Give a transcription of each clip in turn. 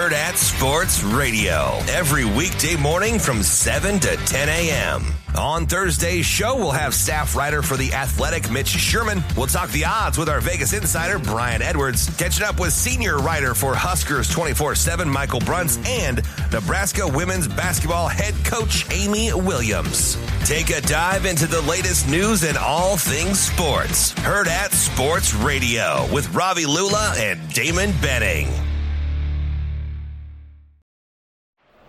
Hurrdat Sports Radio. Every weekday morning from 7 to 10 a.m. On Thursday's show, we'll have staff writer for The Athletic, Mitch Sherman. We'll talk the odds with our Vegas insider, Brian Edwards. Catching up with senior writer for Huskers 24 7, Michael Bruntz, and Nebraska women's basketball head coach, Amy Williams. Take a dive into the latest news and all things sports. Hurrdat Sports Radio with Ravi Lula and Damon Benning.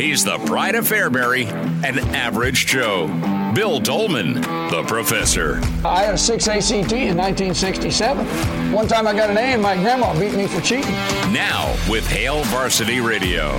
He's the pride of Fairbury, an average Joe. Bill Doleman, the professor. I had a 6 ACT in 1967. One time I got an A and my grandma beat me for cheating. Now with Hail Varsity Radio.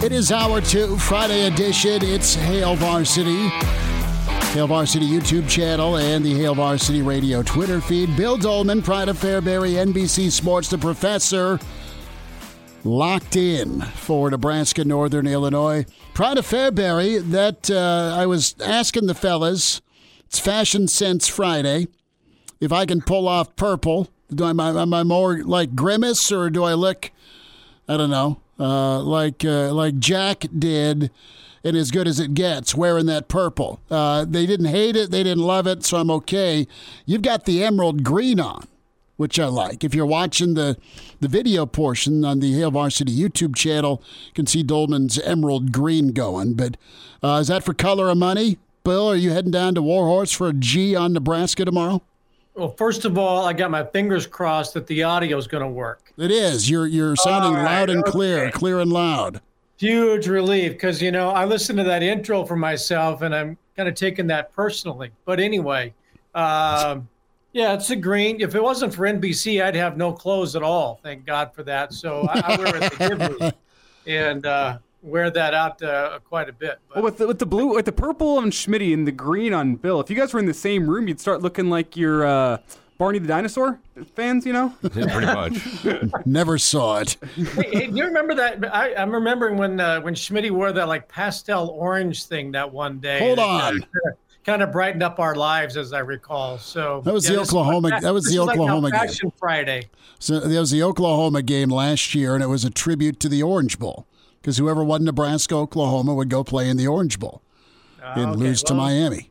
It is hour two, Friday edition. It's Hail Varsity. Hail Varsity YouTube channel and the Hail Varsity Radio Twitter feed. Bill Doleman, Pride of Fairbury, NBC Sports, the professor locked in for Nebraska Northern Illinois. Pride of Fairbury, that uh, I was asking the fellas, it's Fashion Sense Friday, if I can pull off purple. Do I, am, I, more like Grimace or do I look, I don't know, uh, like, uh, like Jack did and as good as it gets wearing that purple? Uh, they didn't hate it, they didn't love it, so I'm okay. You've got the emerald green on which I like. If you're watching the the video portion on the Hail Varsity YouTube channel, you can see Doleman's emerald green going. But uh, is that for color of money? Bill, are you heading down to Warhorse for a G on Nebraska tomorrow? Well, first of all, I got my fingers crossed that the audio is going to work. It is. You're you're sounding right, loud and okay. clear, clear and loud. Huge relief because you know I listened to that intro for myself and I'm kind of taking that personally. But anyway, um, yeah, it's a green. If it wasn't for NBC, I'd have no clothes at all. Thank God for that. So I, I wear it to give me and uh, wear that out uh, quite a bit. But. Well, with the, with the blue, with the purple on Schmitty and the green on Bill, if you guys were in the same room, you'd start looking like you're uh, Barney the dinosaur fans. You know, yeah, pretty much. Never saw it. hey, hey, do you remember that? I, am remembering when uh, when Schmitty wore that like pastel orange thing that one day. Hold on kind of brightened up our lives, as I recall. So that was yeah, the Oklahoma. That, that was the Oklahoma like game. Friday. So that was the Oklahoma game last year, and it was a tribute to the Orange Bowl because whoever won Nebraska, Oklahoma would go play in the Orange Bowl uh, and okay. lose well, to Miami.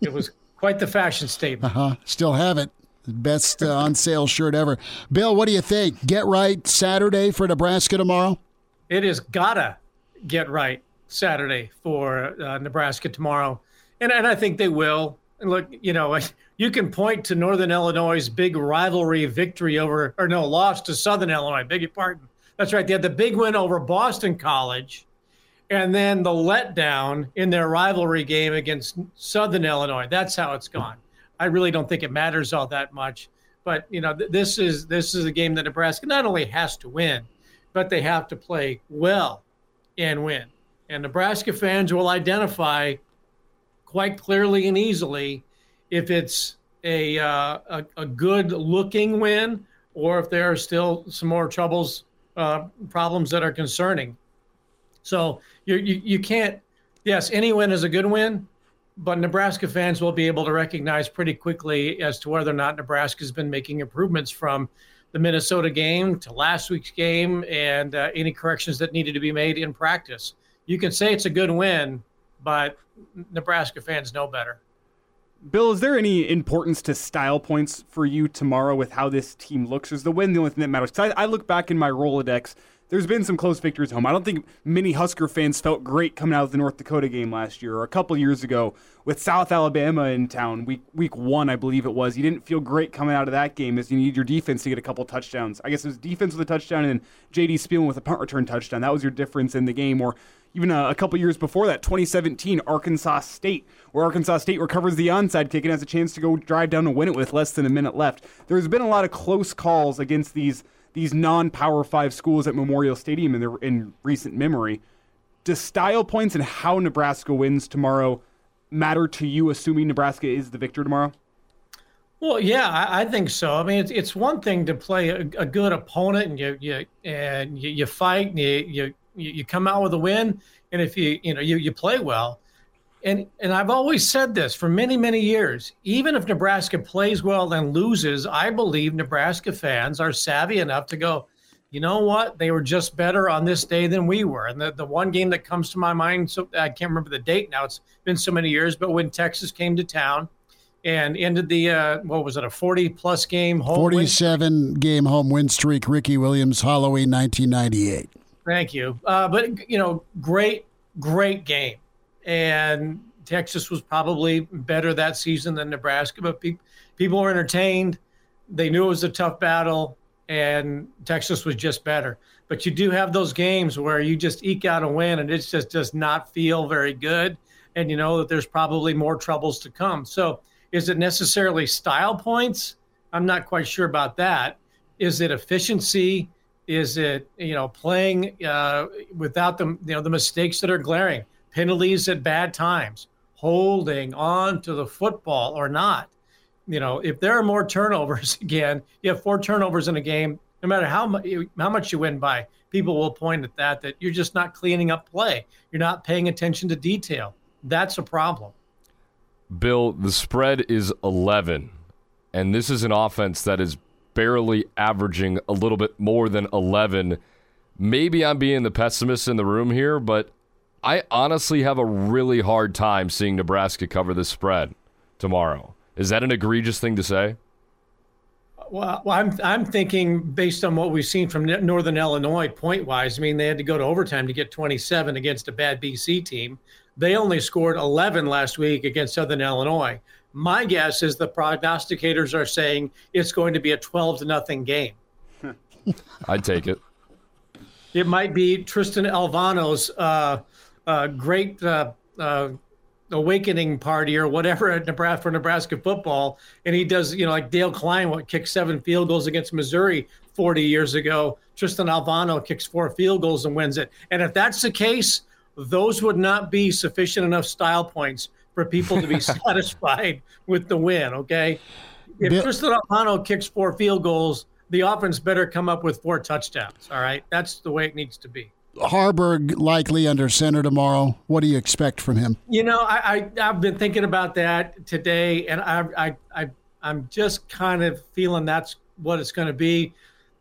It was quite the fashion statement. Uh huh. Still have it. Best uh, on sale shirt ever. Bill, what do you think? Get right Saturday for Nebraska tomorrow. It is gotta get right Saturday for uh, Nebraska tomorrow and and I think they will. And look, you know, you can point to Northern Illinois' big rivalry victory over, or no, loss to Southern Illinois. Beg your pardon. That's right. They had the big win over Boston College, and then the letdown in their rivalry game against Southern Illinois. That's how it's gone. I really don't think it matters all that much. But you know, th- this is this is a game that Nebraska not only has to win, but they have to play well and win. And Nebraska fans will identify quite clearly and easily if it's a, uh, a, a, good looking win or if there are still some more troubles, uh, problems that are concerning. So you, you, you can't, yes, any win is a good win, but Nebraska fans will be able to recognize pretty quickly as to whether or not Nebraska's been making improvements from the Minnesota game to last week's game and uh, any corrections that needed to be made in practice. You can say it's a good win, but Nebraska fans know better. Bill, is there any importance to style points for you tomorrow with how this team looks? Is the win the only thing that matters? Because I, I, look back in my Rolodex, there's been some close victories home. I don't think many Husker fans felt great coming out of the North Dakota game last year or a couple years ago with South Alabama in town, week week one, I believe it was. You didn't feel great coming out of that game as you need your defense to get a couple touchdowns. I guess it was defense with a touchdown and J.D. Spielman with a punt return touchdown. That was your difference in the game. Or even a, a, couple years before that, 2017, Arkansas State, where Arkansas State recovers the onside kick and has a chance to go drive down and win it with less than a minute left. There's been a lot of close calls against these these non-power five schools at Memorial Stadium in, their, in recent memory. Does style points and how Nebraska wins tomorrow matter to you, assuming Nebraska is the victor tomorrow? Well, yeah, I, I, think so. I mean, it's it's one thing to play a, a good opponent and you you and you, you fight and you, you you come out with a win, and if you you know you you play well, and and I've always said this for many many years. Even if Nebraska plays well and loses, I believe Nebraska fans are savvy enough to go. You know what? They were just better on this day than we were. And the, the one game that comes to my mind, so I can't remember the date now. It's been so many years, but when Texas came to town and ended the uh, what was it a 40 plus game home 47 win? game home win streak ricky williams halloween 1998 thank you uh, but you know great great game and texas was probably better that season than nebraska but pe- people were entertained they knew it was a tough battle and texas was just better but you do have those games where you just eke out a win and it just does not feel very good and you know that there's probably more troubles to come so is it necessarily style points? I'm not quite sure about that. Is it efficiency? Is it you know playing uh, without the you know the mistakes that are glaring, penalties at bad times, holding on to the football or not? You know, if there are more turnovers again, you have four turnovers in a game. No matter how much how much you win by, people will point at that that you're just not cleaning up play. You're not paying attention to detail. That's a problem. Bill, the spread is 11, and this is an offense that is barely averaging a little bit more than 11. Maybe I'm being the pessimist in the room here, but I honestly have a really hard time seeing Nebraska cover the spread tomorrow. Is that an egregious thing to say? Well, well, I'm I'm thinking based on what we've seen from Northern Illinois point wise. I mean, they had to go to overtime to get 27 against a bad BC team. They only scored 11 last week against Southern Illinois. My guess is the prognosticators are saying it's going to be a 12 to nothing game. I'd take it. It might be Tristan Alvano's uh, uh, great uh, uh awakening party or whatever at Nebraska for Nebraska football, and he does you know like Dale Klein what kicked seven field goals against Missouri 40 years ago. Tristan Alvano kicks four field goals and wins it. And if that's the case, those would not be sufficient enough style points for people to be satisfied with the win. Okay, if Bill- Tristan Alvano kicks four field goals, the offense better come up with four touchdowns. All right, that's the way it needs to be. Haarberg likely under center tomorrow. What do you expect from him? You know, I, I have been thinking about that today, and I I, I I'm just kind of feeling that's what it's going to be,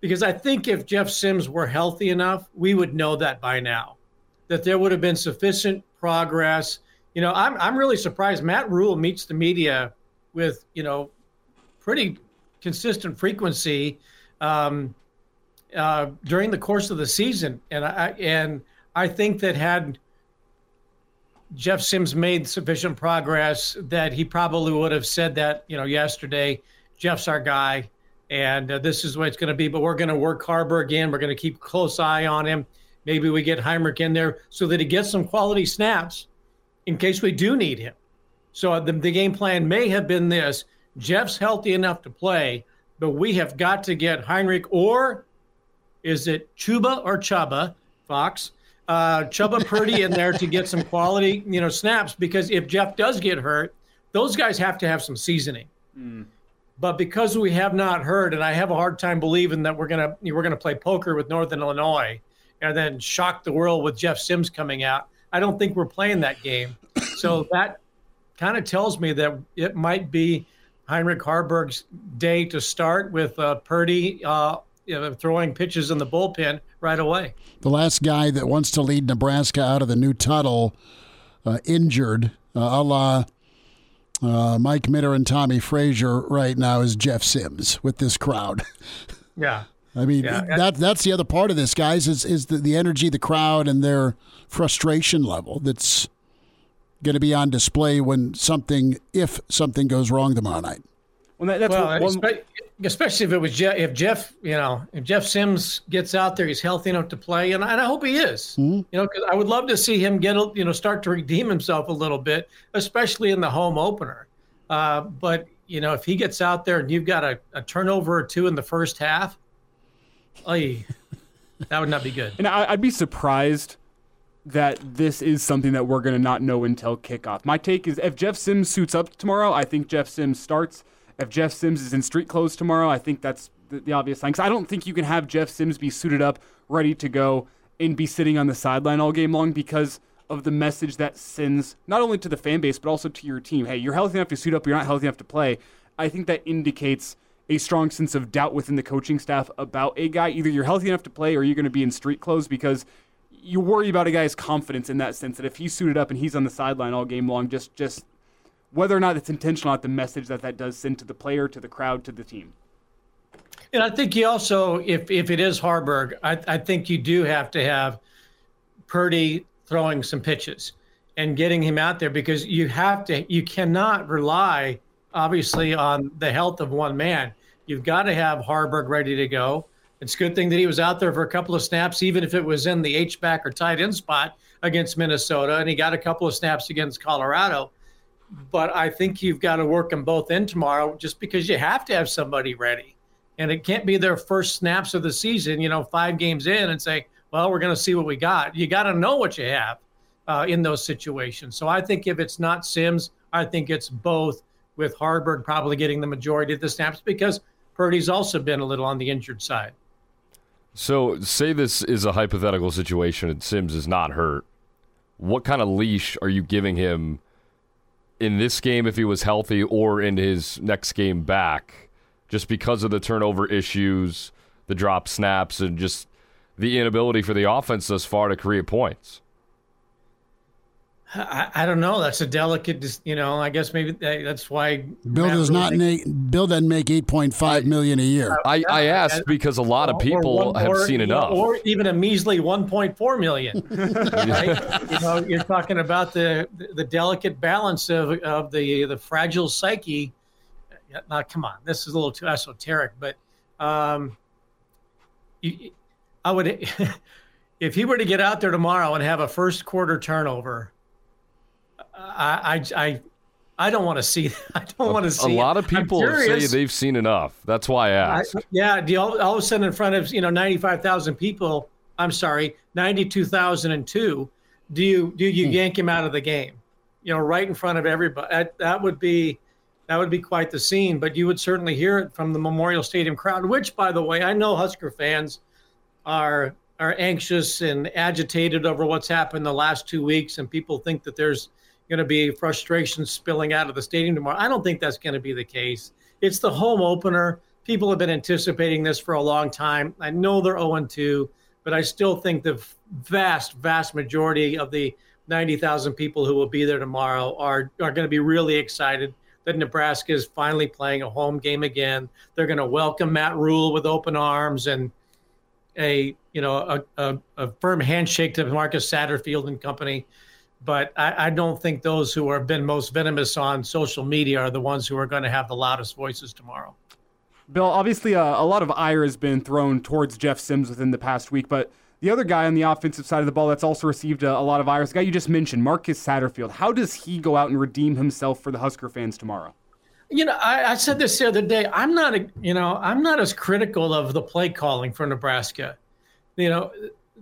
because I think if Jeff Sims were healthy enough, we would know that by now that there would have been sufficient progress. You know, I'm I'm really surprised. Matt Rhule meets the media with you know pretty consistent frequency um, uh, during the course of the season, and I and I think that had Jeff Sims made sufficient progress that he probably would have said that you know yesterday. Jeff's our guy, and uh, this is what it's going to be. But we're going to work Haarberg again. We're going to keep close eye on him. Maybe we get Heinrich in there so that he gets some quality snaps in case we do need him. So the, the game plan may have been this Jeff's healthy enough to play, but we have got to get Heinrich or is it Chubba or Chubba, Fox? Uh, Chubba Purdy in there to get some quality, you know, snaps because if Jeff does get hurt, those guys have to have some seasoning. Mm. But because we have not heard, and I have a hard time believing that we're gonna we're gonna play poker with Northern Illinois and then shock the world with Jeff Sims coming out. I don't think we're playing that game. So that kind of tells me that it might be Heinrich Haarberg's day to start with uh, Purdy uh, you know, throwing pitches in the bullpen right away. The last guy that wants to lead Nebraska out of the new tunnel, uh, injured, uh, a la uh, Mike Minter and Tommie Frazier right now, is Jeff Sims with this crowd. Yeah. I mean, yeah. that that's the other part of this, guys, is is the, the energy, the crowd, and their frustration level that's going to be on display when something, if something goes wrong tomorrow night. Well, that, that's well, one... especially if it was Jeff, if Jeff, you know, if Jeff Sims gets out there, he's healthy enough to play, and, and I hope he is. Mm-hmm. You know, because I would love to see him get, you know, start to redeem himself a little bit, especially in the home opener. Uh, but you know, if he gets out there and you've got a, a turnover or two in the first half, Oy, that would not be good. And I, would be surprised that this is something that we're going to not know until kickoff. My take is if Jeff Sims suits up tomorrow, I think Jeff Sims starts. If Jeff Sims is in street clothes tomorrow, I think that's the, the obvious sign. Because I don't think you can have Jeff Sims be suited up, ready to go, and be sitting on the sideline all game long because of the message that sends not only to the fan base but also to your team. Hey, you're healthy enough to suit up, you're not healthy enough to play. I think that indicates a strong sense of doubt within the coaching staff about a guy. Either you're healthy enough to play or you're going to be in street clothes because you worry about a guy's confidence in that sense that if he's suited up and he's on the sideline all game long, just just whether or not it's intentional, not the message that that does send to the player, to the crowd, to the team. And I think you also, if if it is Haarberg, I, I think you do have to have Purdy throwing some pitches and getting him out there because you have to, you cannot rely obviously on the health of one man. You've got to have Haarberg ready to go. It's a good thing that he was out there for a couple of snaps, even if it was in the H back or tight end spot against Minnesota, and he got a couple of snaps against Colorado. But I think you've got to work them both in tomorrow just because you have to have somebody ready. And it can't be their first snaps of the season, you know, five games in and say, well, we're going to see what we got. You got to know what you have uh, in those situations. So I think if it's not Sims, I think it's both, with Haarberg probably getting the majority of the snaps because Purdy's also been a little on the injured side. So, say this is a hypothetical situation and Sims is not hurt. What kind of leash are you giving him in this game if he was healthy or in his next game back just because of the turnover issues, the drop snaps, and just the inability for the offense thus far to create points? I, I, don't know. That's a delicate, you know. I guess maybe that's why Bill does not make Bill doesn't make eight point five million a year. I, I asked because a lot of people have seen enough, or even a measly one point four million. right? You know, you're talking about the the delicate balance of of the the fragile psyche. Now, come on, this is a little too esoteric, but um, you, I would, if he were to get out there tomorrow and have a first quarter turnover I, I, I don't want to see. I don't want to see. A lot of people say they've seen enough. That's why I asked. I, yeah, all, all, of a sudden, in front of you know ninety five thousand people. I'm sorry, ninety two thousand and two. Do you do you hmm. yank him out of the game? You know, right in front of everybody. That, that would be that would be quite the scene. But you would certainly hear it from the Memorial Stadium crowd. Which, by the way, I know Husker fans are are anxious and agitated over what's happened the last two weeks, and people think that there's going to be frustration spilling out of the stadium tomorrow. I don't think that's going to be the case. It's the home opener. People have been anticipating this for a long time. I know they're 0 2, but I still think the vast, vast majority of the 90,000 people who will be there tomorrow are, are going to be really excited that Nebraska is finally playing a home game again. They're going to welcome Matt Rhule with open arms and a you know a, a, a firm handshake to Marcus Satterfield and company but I, I, don't think those who have been most venomous on social media are the ones who are going to have the loudest voices tomorrow. Bill, obviously, uh, a lot of ire has been thrown towards Jeff Sims within the past week, but the other guy on the offensive side of the ball that's also received a, a lot of ire is the guy you just mentioned, Marcus Satterfield. How does he go out and redeem himself for the Husker fans tomorrow? You know, I, I said this the other day. I'm not, a, you know, I'm not as critical of the play calling for Nebraska. You know,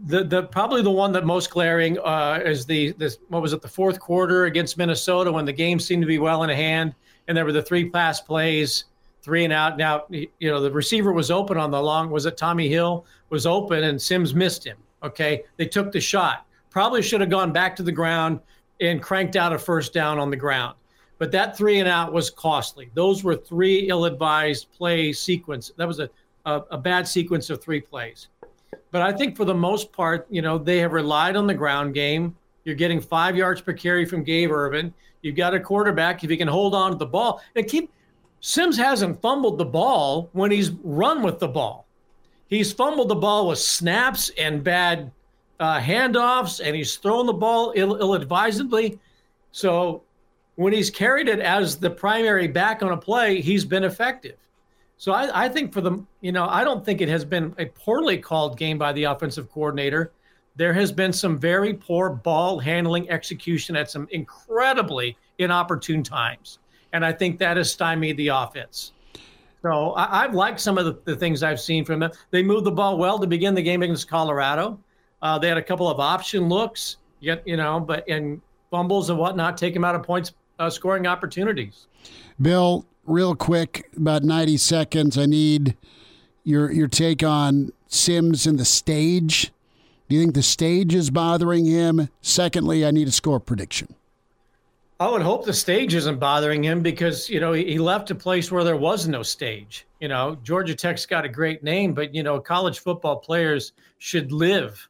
the the probably the one that most glaring uh, is the this what was it the fourth quarter against Minnesota when the game seemed to be well in hand and there were the three pass plays three and out. Now you know the receiver was open on the long was it Tommy Hill was open and Sims missed him okay? They took the shot. Probably should have gone back to the ground and cranked out a first down on the ground. But that three and out was costly. Those were three ill-advised play sequence. That was a, a, a bad sequence of three plays but I think for the most part, you know, they have relied on the ground game. You're getting five yards per carry from Gabe Ervin. You've got a quarterback if he can hold on to the ball and keep. Sims hasn't fumbled the ball when he's run with the ball. He's fumbled the ball with snaps and bad uh, handoffs, and he's thrown the ball Ill- advisedly So when he's carried it as the primary back on a play, he's been effective. So I, I, think for the, you know, I don't think it has been a poorly called game by the offensive coordinator. There has been some very poor ball handling execution at some incredibly inopportune times. And I think that has stymied the offense. So I, have liked some of the, the, things I've seen from them. They moved the ball well to begin the game against Colorado. Uh, they had a couple of option looks You, get, you know, but and fumbles and whatnot take them out of points uh, scoring opportunities. Bill, real quick, about 90 seconds. I need your your take on Sims and the stage. Do you think the stage is bothering him? Secondly, I need a score prediction. I would hope the stage isn't bothering him because you know he left a place where there was no stage. You know, Georgia Tech's got a great name, but you know, college football players should live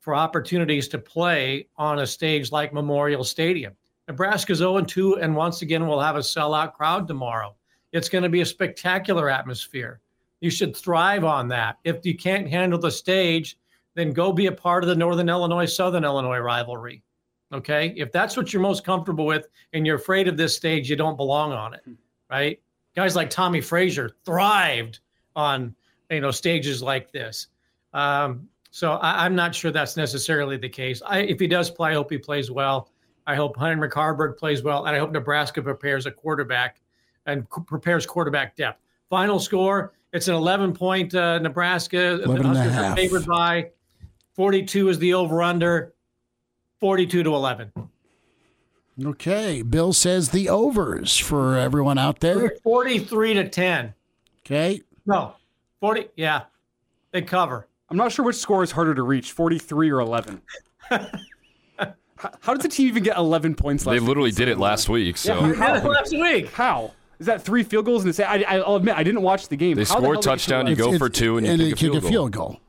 for opportunities to play on a stage like Memorial Stadium. Nebraska's 0 2, and once again, we'll have a sellout crowd tomorrow. It's going to be a spectacular atmosphere. You should thrive on that. If you can't handle the stage, then go be a part of the Northern Illinois Southern Illinois rivalry. Okay. If that's what you're most comfortable with and you're afraid of this stage, you don't belong on it. Right. Guys like Tommie Frazier thrived on, you know, stages like this. Um, so I, am not sure that's necessarily the case. I, if he does play, I hope he plays well. I hope Heinrich Haarberg plays well, and I hope Nebraska prepares a quarterback and c- prepares quarterback depth. Final score: It's an 11 point uh, Nebraska. 11 the and a Huskers are half. favored by 42 is the over under. 42 to 11. Okay. Bill says the overs for everyone out there. 43 to 10. Okay. No, 40. Yeah, they cover. I'm not sure which score is harder to reach, 43 or 11. how, how does the team even get 11 points last They week? literally did it last week. So We did last week. How? Is that three field goals? And it's, I, I'll admit, I didn't watch the game. They How the score hell a did they touchdown, score? you go It's- for two, and you and kick you a field kick goal. a field goal.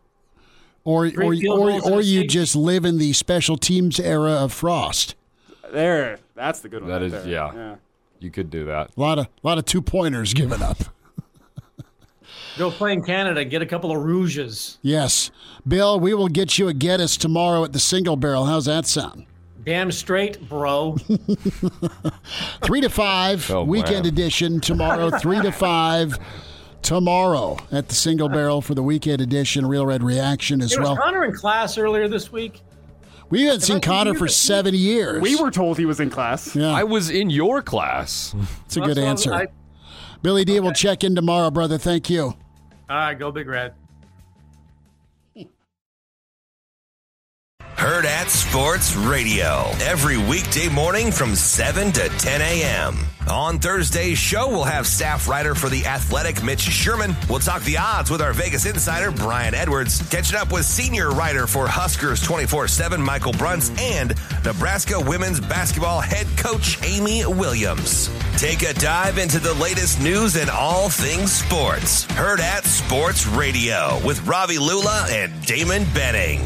Or, Three or, field or, goals in or a you stage. just live in the special teams era of Frost. There. That's the good one. That right is- there. yeah. You could do that. A lot of lot of two pointers given up. Go play in Canada, get a couple of rouges. Yes, Bill, we will get you a Geddes tomorrow at the Single Barrel. How's that sound? Damn straight, bro. Three to five, Oh, weekend wow. edition tomorrow. three to five tomorrow at the Single Barrel for the weekend edition. Real Red Reaction as Hey, was well. Connor in class earlier this week? We haven't seen Connor for this seven years. We were told he was in class. Yeah, I was in your class. it's a good That's what answer. I- Billy D will check in tomorrow, brother. Thank you. All right, go Big Red. Sports Radio every weekday morning from 7 to 10 a.m. On Thursday's show, we'll have staff writer for The Athletic, Mitch Sherman. We'll talk the odds with our Vegas insider, Brian Edwards. Catching up with senior writer for Huskers 24 7, Michael Bruntz, and Nebraska women's basketball head coach, Amy Williams. Take a dive into the latest news and all things sports. Hurrdat Sports Radio with Ravi Lula and Damon Benning.